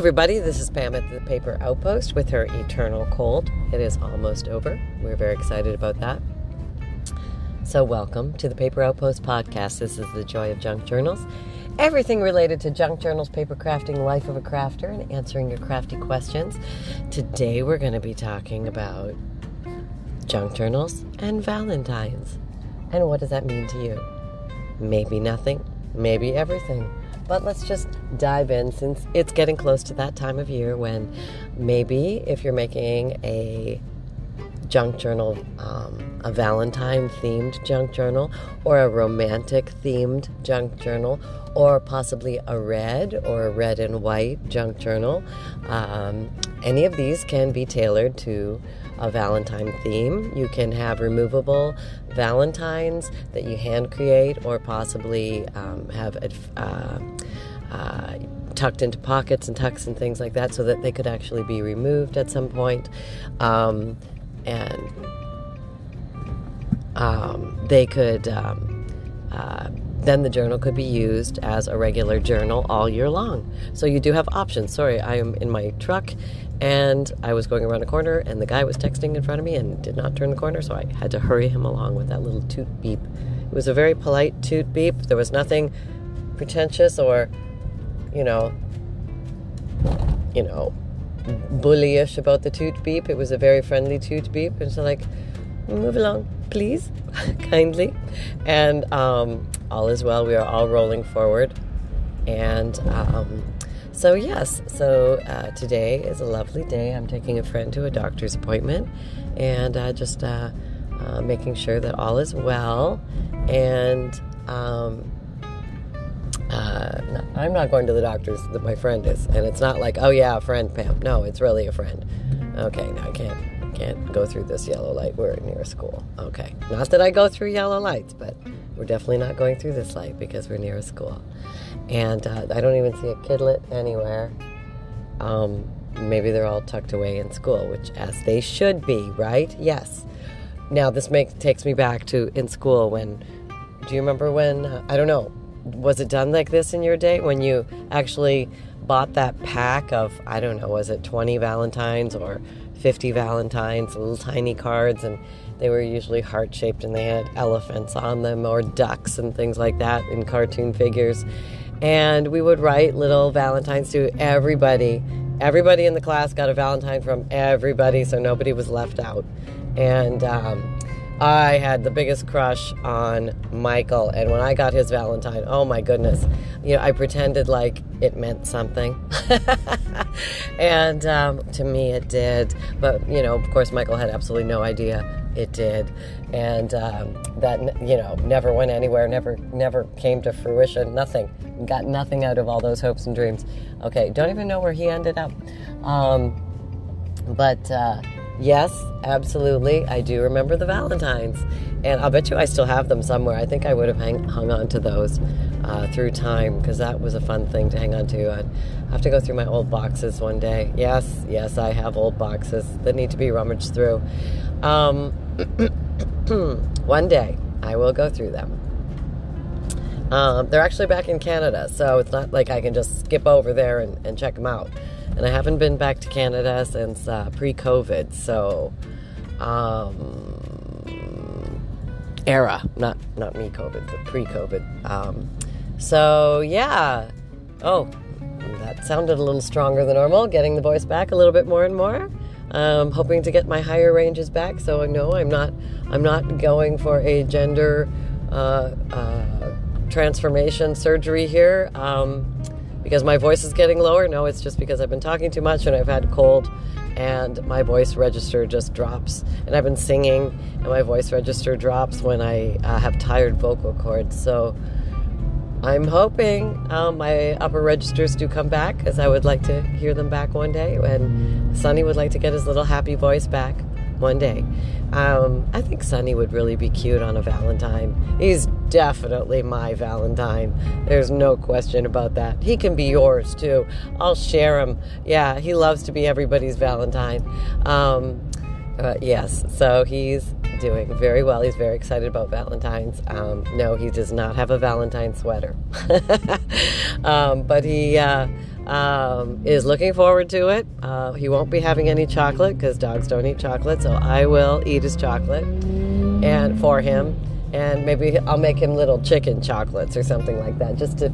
everybody. This is Pam at the Paper Outpost with her eternal cold. It is almost over. We're very excited about that. So, welcome to the Paper Outpost podcast. This is the joy of junk journals. Everything related to junk journals, paper crafting, life of a crafter, and answering your crafty questions. Today, we're going to be talking about junk journals and Valentine's. And what does that mean to you? Maybe nothing, maybe everything. But let's just dive in since it's getting close to that time of year when maybe if you're making a junk journal, um, a Valentine themed junk journal, or a romantic themed junk journal, or possibly a red or a red and white junk journal. Um, any of these can be tailored to a Valentine theme. You can have removable Valentines that you hand create, or possibly um, have uh, uh, tucked into pockets and tucks and things like that, so that they could actually be removed at some point. Um, and um, they could. Um, uh, then the journal could be used as a regular journal all year long. So you do have options. Sorry, I am in my truck and I was going around a corner, and the guy was texting in front of me and did not turn the corner, so I had to hurry him along with that little toot beep. It was a very polite toot beep. There was nothing pretentious or, you know, you know, bullyish about the toot beep. It was a very friendly toot beep, and so like, move along, please, kindly, and um, all is well. We are all rolling forward, and. Um, so, yes, so uh, today is a lovely day. I'm taking a friend to a doctor's appointment and uh, just uh, uh making sure that all is well. And um, uh, I'm not going to the doctor's that my friend is. And it's not like, oh, yeah, a friend, Pam. No, it's really a friend. Okay, no, I can't. Can't go through this yellow light. We're near a school. Okay. Not that I go through yellow lights, but we're definitely not going through this light because we're near a school. And uh, I don't even see a kidlet anywhere. Um, maybe they're all tucked away in school, which as they should be, right? Yes. Now this makes takes me back to in school when. Do you remember when? Uh, I don't know. Was it done like this in your day when you actually bought that pack of I don't know, was it 20 Valentines or 50 Valentines, little tiny cards, and they were usually heart shaped and they had elephants on them or ducks and things like that in cartoon figures. And we would write little Valentines to everybody. Everybody in the class got a Valentine from everybody, so nobody was left out. And um, I had the biggest crush on Michael. And when I got his Valentine, oh my goodness, you know, I pretended like it meant something. and um, to me, it did. But, you know, of course, Michael had absolutely no idea it did. And um, that, you know, never went anywhere, never, never came to fruition, nothing. Got nothing out of all those hopes and dreams. Okay, don't even know where he ended up. Um, but, uh, Yes, absolutely. I do remember the Valentines. And I'll bet you I still have them somewhere. I think I would have hang, hung on to those uh, through time because that was a fun thing to hang on to. I'd have to go through my old boxes one day. Yes, yes, I have old boxes that need to be rummaged through. Um, one day I will go through them. Um, they're actually back in Canada, so it's not like I can just skip over there and, and check them out and I haven't been back to Canada since uh, pre-COVID. So, um, era, not not me COVID, but pre-COVID. Um, so yeah. Oh, that sounded a little stronger than normal. Getting the voice back a little bit more and more. Um, hoping to get my higher ranges back, so I know I'm not I'm not going for a gender uh, uh, transformation surgery here. Um, because my voice is getting lower. No, it's just because I've been talking too much and I've had cold and my voice register just drops. And I've been singing and my voice register drops when I uh, have tired vocal cords. So I'm hoping um, my upper registers do come back because I would like to hear them back one day. And Sonny would like to get his little happy voice back one day. Um, I think Sonny would really be cute on a Valentine. He's definitely my Valentine. There's no question about that. He can be yours too. I'll share him. Yeah, he loves to be everybody's Valentine. Um, uh, yes, so he's doing very well. He's very excited about Valentine's. Um, no, he does not have a Valentine sweater, um, but he. Uh, um, is looking forward to it. Uh, he won't be having any chocolate because dogs don't eat chocolate, so I will eat his chocolate and for him. And maybe I'll make him little chicken chocolates or something like that, just to,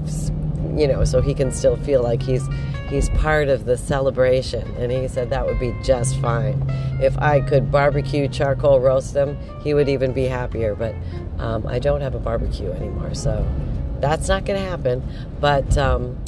you know, so he can still feel like he's he's part of the celebration. And he said that would be just fine. If I could barbecue charcoal roast them, he would even be happier. But um, I don't have a barbecue anymore, so that's not going to happen. But um,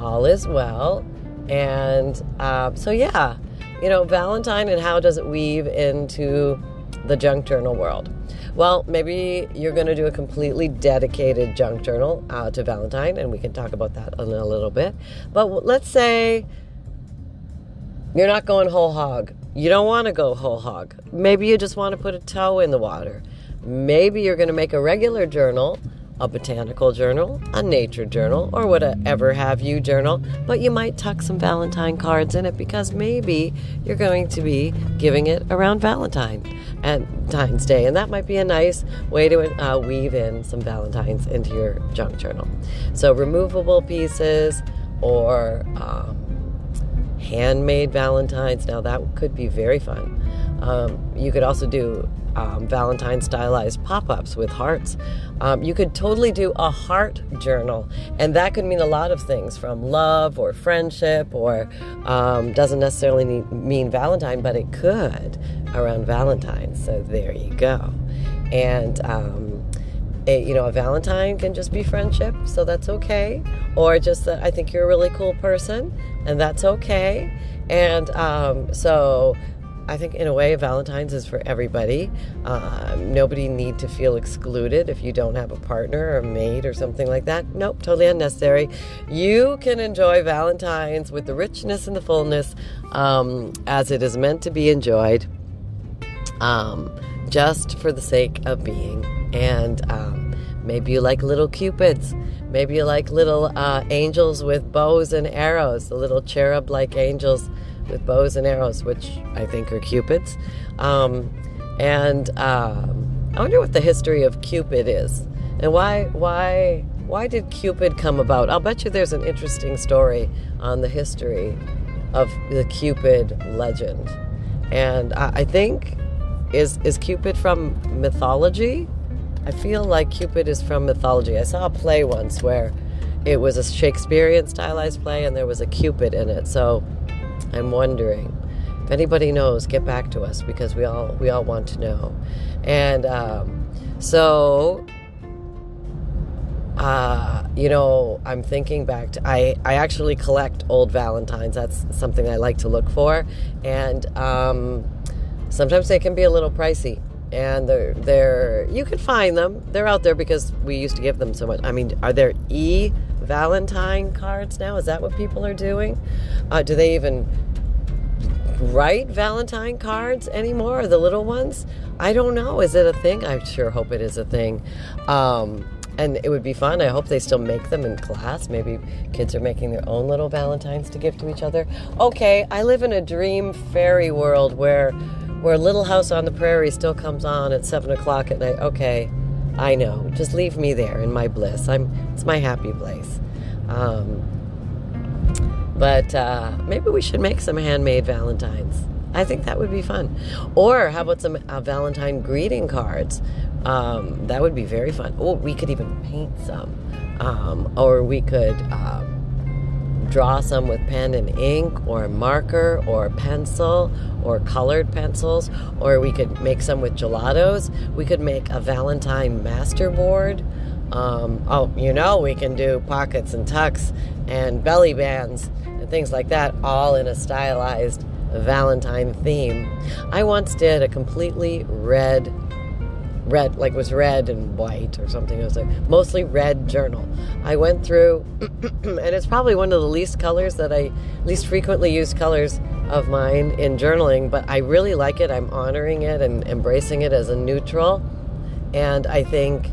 all is well. And uh, so, yeah, you know, Valentine and how does it weave into the junk journal world? Well, maybe you're going to do a completely dedicated junk journal uh, to Valentine, and we can talk about that in a little bit. But let's say you're not going whole hog. You don't want to go whole hog. Maybe you just want to put a toe in the water. Maybe you're going to make a regular journal a botanical journal, a nature journal, or whatever have you journal, but you might tuck some Valentine cards in it because maybe you're going to be giving it around Valentine and Valentine's Day, and that might be a nice way to uh, weave in some Valentines into your junk journal. So removable pieces or um, handmade Valentines. Now that could be very fun. Um, you could also do um, Valentine stylized pop ups with hearts. Um, you could totally do a heart journal, and that could mean a lot of things from love or friendship, or um, doesn't necessarily need, mean Valentine, but it could around Valentine. So there you go. And, um, it, you know, a Valentine can just be friendship, so that's okay. Or just that I think you're a really cool person, and that's okay. And um, so I think in a way, Valentine's is for everybody. Um, nobody need to feel excluded if you don't have a partner or a mate or something like that. Nope, totally unnecessary. You can enjoy Valentine's with the richness and the fullness um, as it is meant to be enjoyed, um, just for the sake of being. And um, maybe you like little cupids. Maybe you like little uh, angels with bows and arrows, the little cherub like angels with bows and arrows, which I think are cupids. Um, and um, I wonder what the history of Cupid is, and why why why did Cupid come about? I'll bet you there's an interesting story on the history of the Cupid legend, and I, I think is is Cupid from mythology? I feel like Cupid is from mythology. I saw a play once where it was a Shakespearean stylized play and there was a Cupid in it. So I'm wondering. If anybody knows, get back to us because we all we all want to know. And um, so, uh, you know, I'm thinking back to I I actually collect old Valentines. That's something I like to look for, and um, sometimes they can be a little pricey. And they're they're you can find them. They're out there because we used to give them so much. I mean, are there e Valentine cards now? Is that what people are doing? Uh, do they even write Valentine cards anymore? The little ones? I don't know. Is it a thing? I sure hope it is a thing. Um, and it would be fun. I hope they still make them in class. Maybe kids are making their own little Valentines to give to each other. Okay, I live in a dream fairy world where where Little House on the Prairie still comes on at seven o'clock at night. Okay, I know. Just leave me there in my bliss. I'm. It's my happy place. Um, but uh, maybe we should make some handmade Valentines. I think that would be fun. Or how about some uh, Valentine greeting cards? Um, that would be very fun. Oh, we could even paint some. Um, or we could um, draw some with pen and ink, or marker, or pencil, or colored pencils. Or we could make some with gelatos. We could make a Valentine masterboard. Um, oh, you know, we can do pockets and tucks and belly bands and things like that, all in a stylized Valentine theme. I once did a completely red, red, like was red and white or something. It was a mostly red journal. I went through, and it's probably one of the least colors that I least frequently used colors of mine in journaling, but I really like it. I'm honoring it and embracing it as a neutral. And I think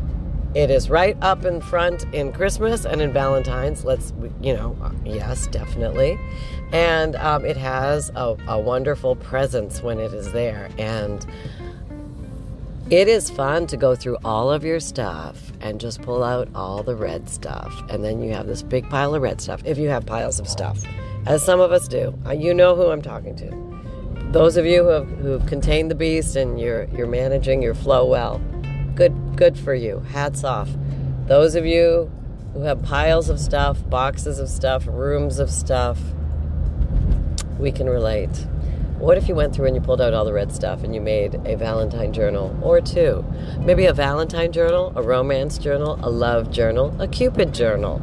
it is right up in front in Christmas and in Valentine's. Let's, you know, yes, definitely. And um, it has a, a, wonderful presence when it is there. And It is fun to go through all of your stuff and just pull out all the red stuff. And then you have this big pile of red stuff, if you have piles of stuff, as some of us do. Uh, you know who I'm talking to. Those of you who have, who have contained the beast and you're, you're managing your flow well, good, good for you. Hats off. Those of you who have piles of stuff, boxes of stuff, rooms of stuff, we can relate. What if you went through and you pulled out all the red stuff and you made a Valentine journal or two? Maybe a Valentine journal, a romance journal, a love journal, a Cupid journal.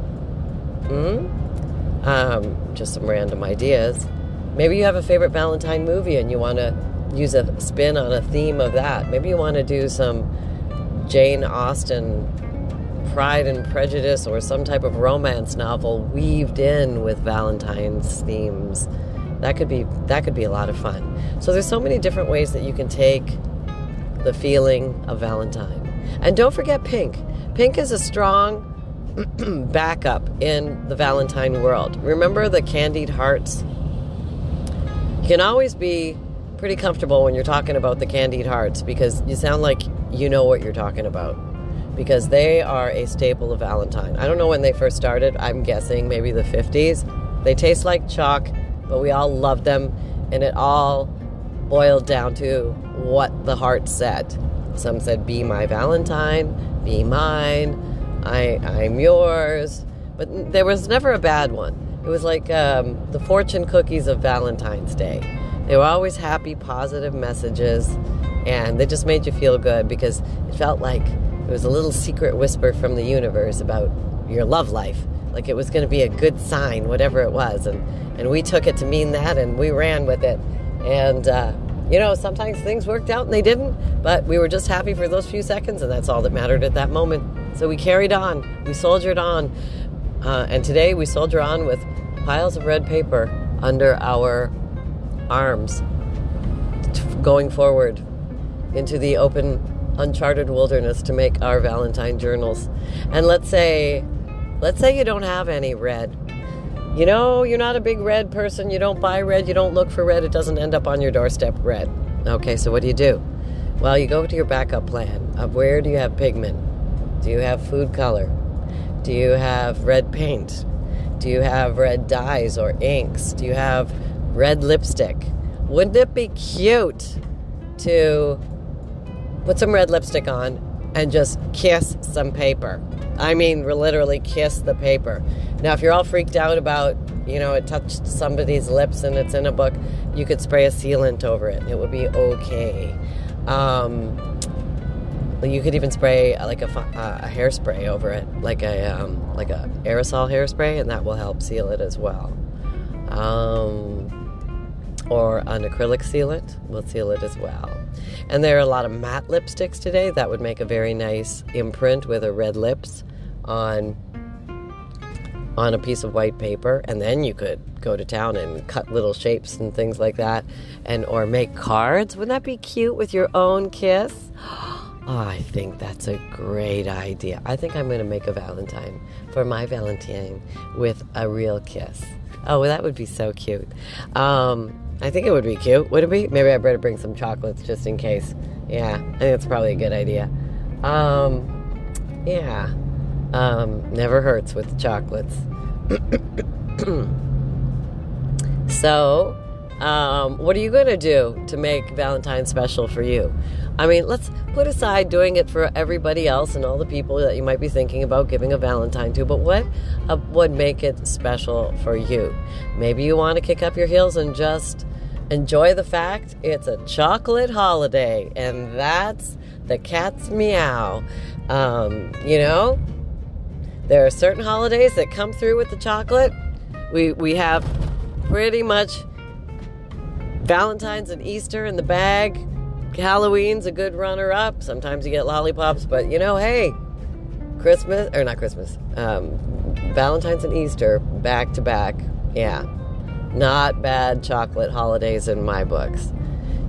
Hmm? Um, just some random ideas. Maybe you have a favorite Valentine movie and you want to use a spin on a theme of that. Maybe you want to do some Jane Austen Pride and Prejudice or some type of romance novel weaved in with Valentine's themes that could be that could be a lot of fun. So there's so many different ways that you can take the feeling of Valentine. And don't forget pink. Pink is a strong backup in the Valentine world. Remember the candied hearts? You can always be pretty comfortable when you're talking about the candied hearts because you sound like you know what you're talking about because they are a staple of Valentine. I don't know when they first started. I'm guessing maybe the 50s. They taste like chalk but we all loved them, and it all boiled down to what the heart said. Some said, "Be my Valentine, be mine, I I'm yours," but there was never a bad one. It was like um, the fortune cookies of Valentine's Day. They were always happy, positive messages, and they just made you feel good because it felt like it was a little secret whisper from the universe about your love life. Like it was going to be a good sign, whatever it was, and and we took it to mean that and we ran with it. And, uh, you know, sometimes things worked out and they didn't, but we were just happy for those few seconds and that's all that mattered at that moment. So we carried on, we soldiered on. Uh, and today we soldier on with piles of red paper under our arms, going forward into the open, uncharted wilderness to make our Valentine journals. And let's say, let's say you don't have any red you know, you're not a big red person, you don't buy red, you don't look for red, it doesn't end up on your doorstep red. Okay, so what do you do? Well, you go to your backup plan of where do you have pigment? Do you have food color? Do you have red paint? Do you have red dyes or inks? Do you have red lipstick? Wouldn't it be cute to put some red lipstick on and just kiss some paper? I mean, literally kiss the paper. Now, if you're all freaked out about, you know, it touched somebody's lips and it's in a book, you could spray a sealant over it. It would be okay. Um, you could even spray like a, a hairspray over it, like a um, like a aerosol hairspray, and that will help seal it as well. Um, or an acrylic sealant will seal it as well. And there are a lot of matte lipsticks today that would make a very nice imprint with a red lips on on a piece of white paper. And then you could go to town and cut little shapes and things like that and or make cards. Wouldn't that be cute with your own kiss? Oh, i think that's a great idea. I think i'm going to make a valentine for my valentine with a real kiss. Oh well, that would be so cute. Um, i think it would be cute would it be maybe i better bring some chocolates just in case yeah i think that's probably a good idea um, yeah um, never hurts with chocolates. so, um, what are you going to do to make Valentine's special for you? I mean, let's put aside doing it for everybody else and all the people that you might be thinking about giving a Valentine to, but what uh, would make it special for you? Maybe you want to kick up your heels and just enjoy the fact it's a chocolate holiday, and that's the cat's meow. Um, you know, there are certain holidays that come through with the chocolate. We we have pretty much Valentine's and Easter in the bag. Halloween's a good runner up. Sometimes you get lollipops, but you know, hey, Christmas or not Christmas, um, Valentine's and Easter back to back. Yeah, not bad chocolate holidays in my books.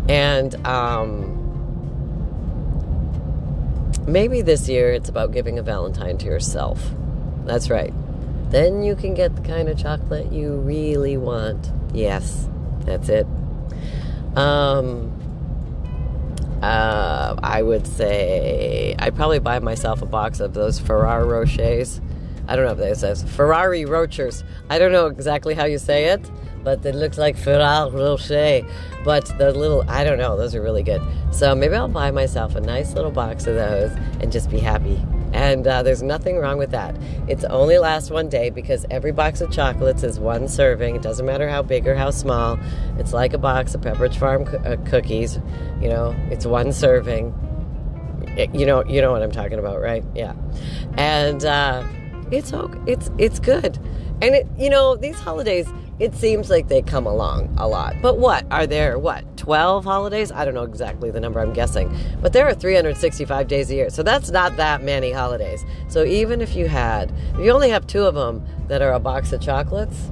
And um, maybe this year it's about giving a Valentine to yourself. That's right. Then you can get the kind of chocolate you really want. Yes, that's it. Um, Uh, I would say I'd probably buy myself a box of those Ferrari Rochers. I don't know if that says Ferrari Rochers. I don't know exactly how you say it, but it looks like Ferrari Rocher. But the little, I don't know, those are really good. So maybe I'll buy myself a nice little box of those and just be happy. And uh, there's nothing wrong with that. It's only lasts one day because every box of chocolates is one serving. It doesn't matter how big or how small. It's like a box of Pepperidge Farm co- uh, cookies. You know, it's one serving. It- you know, you know what I'm talking about, right? Yeah. And uh, it's. It's it's good. And it, you know, these holidays, it seems like they come along a lot. But what are there? What 12 holidays? I don't know exactly the number. I'm guessing, but there are 365 days a year, so that's not that many holidays. So even if you had, if you only have two of them that are a box of chocolates,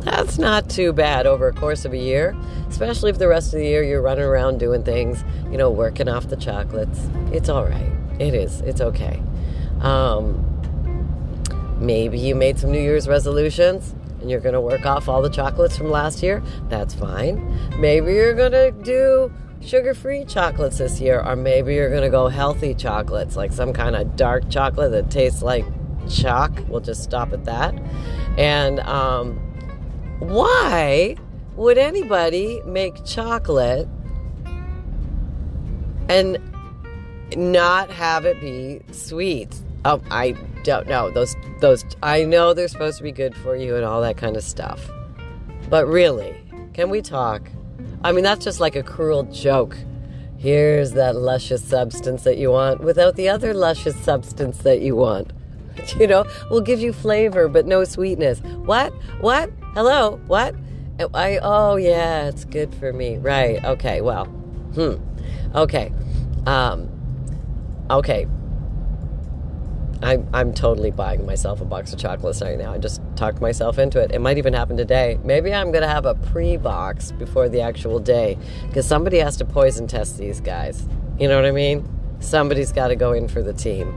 that's not too bad over a course of a year, especially if the rest of the year you're running around doing things, you know, working off the chocolates. It's all right. It is. It's okay. Um, maybe you made some New Year's resolutions and you're going to work off all the chocolates from last year. That's fine. Maybe you're going to do sugar free chocolates this year, or maybe you're going to go healthy chocolates, like some kind of dark chocolate that tastes like chalk. We'll just stop at that. And um, why would anybody make chocolate and not have it be sweet? Oh, I don't know. Those those I know they're supposed to be good for you and all that kind of stuff. But really, can we talk? I mean, that's just like a cruel joke. Here's that luscious substance that you want without the other luscious substance that you want. You know, we'll give you flavor but no sweetness. What? What? Hello? What? I oh yeah, it's good for me. Right. Okay. Well. Hmm. Okay. Um okay. I'm, I'm totally buying myself a box of chocolates right now. I just talked myself into it. It might even happen today. Maybe I'm going to have a pre box before the actual day because somebody has to poison test these guys. You know what I mean? Somebody's got to go in for the team.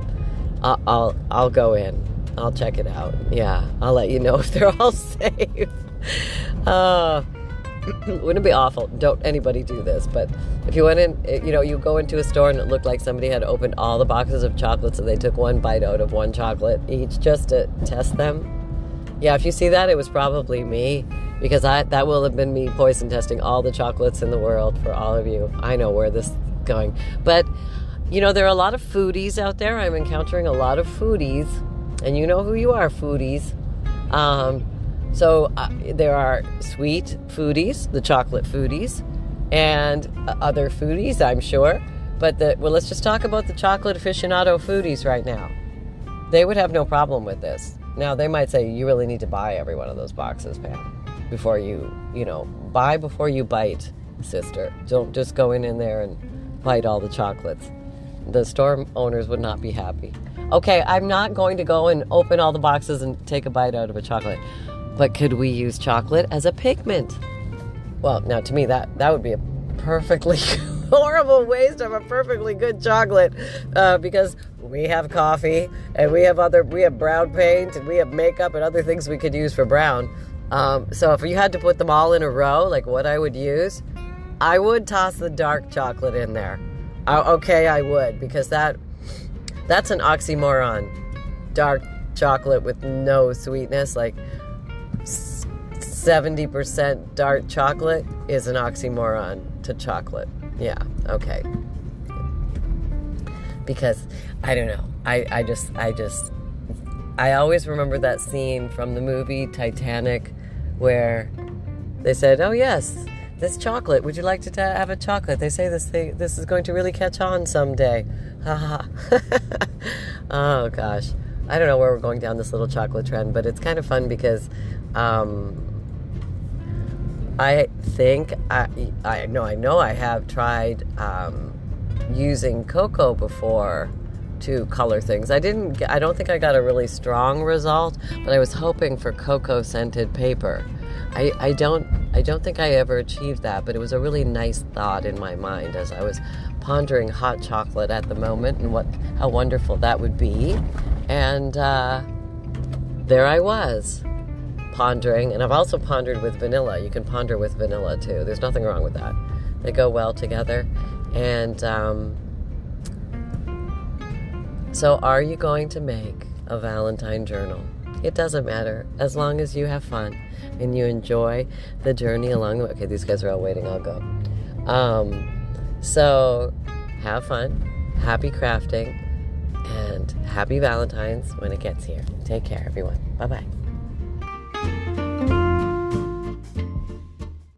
I'll, I'll, I'll go in. I'll check it out. Yeah, I'll let you know if they're all safe. Uh, wouldn't it be awful? Don't anybody do this. But if you went in, eh, you know, you go into a store and it looked like somebody had opened all the boxes of chocolates and they took one bite out of one chocolate each just to test them. Yeah, if you see that, it was probably me because I that will have been me poison testing all the chocolates in the world for all of you. I know where this is going, but you know, there are a lot of foodies out there. I'm encountering a lot of foodies, and you know who you are, foodies. Um, so uh, there are sweet foodies, the chocolate foodies, and other foodies, I'm sure. But the, well, let's just talk about the chocolate aficionado foodies right now. They would have no problem with this. Now they might say you really need to buy every one of those boxes, Pam, before you, you know, buy before you bite, sister. Don't just go in in there and bite all the chocolates. The store owners would not be happy. Okay, I'm not going to go and open all the boxes and take a bite out of a chocolate. But could we use chocolate as a pigment? Well, now to me that that would be a perfectly horrible waste of a perfectly good chocolate uh, because we have coffee and we have other we have brown paint and we have makeup and other things we could use for brown. Um, so if you had to put them all in a row, like what I would use, I would toss the dark chocolate in there. Okay, I would because that that's an oxymoron. Dark chocolate with no sweetness, like 70% dark chocolate is an oxymoron to chocolate. Yeah, okay. Because I don't know. I, I just I just I always remember that scene from the movie Titanic where they said, "Oh yes, this chocolate. Would you like to have a chocolate?" They say this thing this is going to really catch on someday. Ha oh gosh. I don't know where we're going down this little chocolate trend, but it's kind of fun because um, I think I I know I know I have tried um, using cocoa before to color things. I didn't I don't think I got a really strong result, but I was hoping for cocoa scented paper. I, I don't I don't think I ever achieved that, but it was a really nice thought in my mind as I was pondering hot chocolate at the moment and what how wonderful that would be. And uh, there I was pondering, and I've also pondered with vanilla. You can ponder with vanilla too. There's nothing wrong with that. They go well together. And um, so, are you going to make a Valentine journal? It doesn't matter as long as you have fun and you enjoy the journey along the way. Okay, these guys are all waiting. I'll go. Um, so, have fun, happy crafting, and happy Valentine's when it gets here. Take care, everyone. Bye bye.